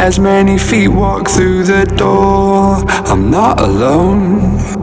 As many feet walk through the door, I'm not alone.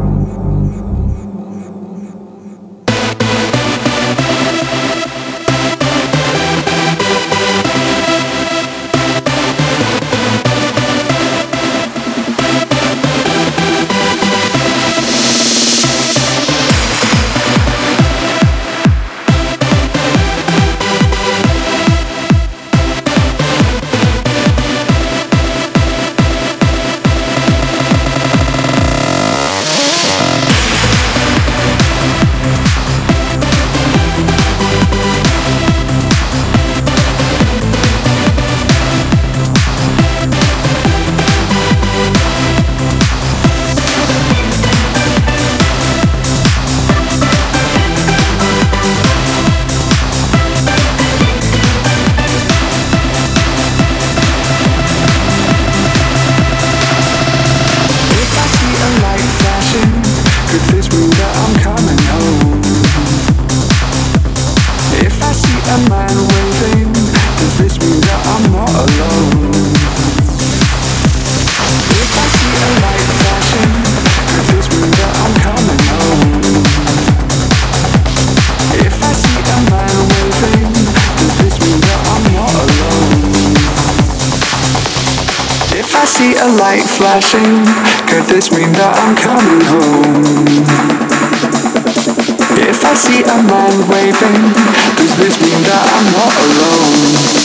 Flashing. Could this mean that I'm coming home? If I see a man waving, does this mean that I'm not alone?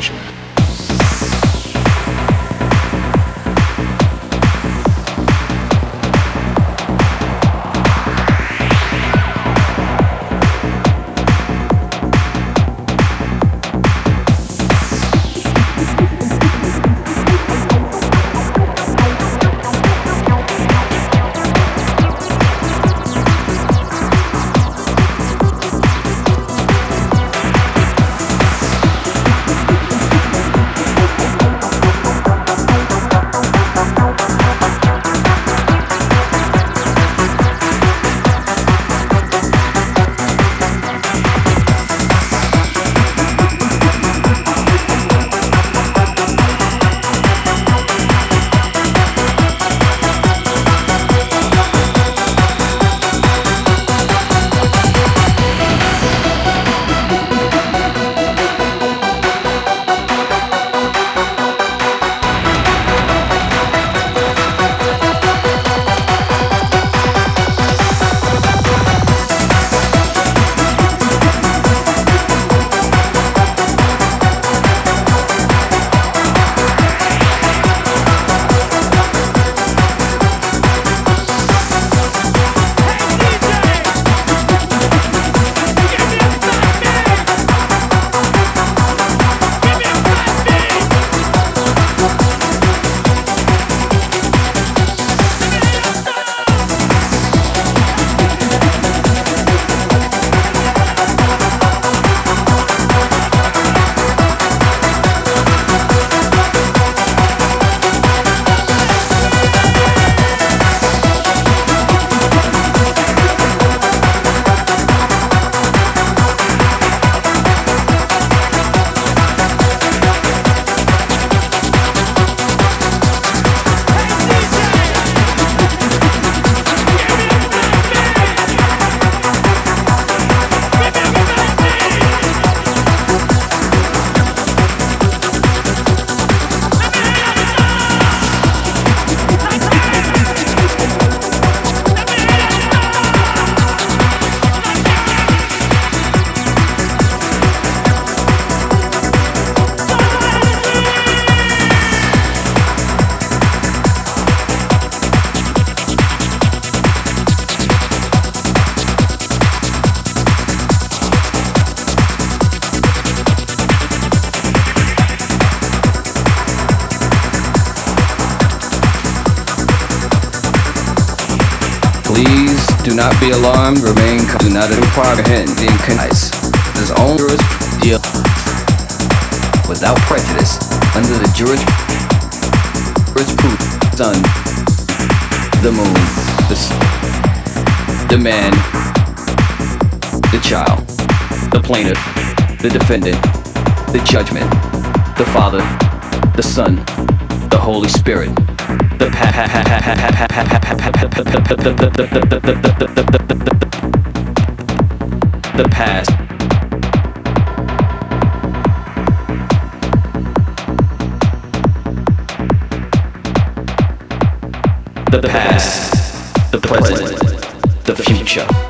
Attention. Not be alarmed, remain calm. Do not comprehend the inconvenience. His own deal without prejudice under the jurisprudence sun, the moon, the, sun, the man, the child, the plaintiff, the defendant, the judgment, the Father, the Son, the Holy Spirit the past the past the present the future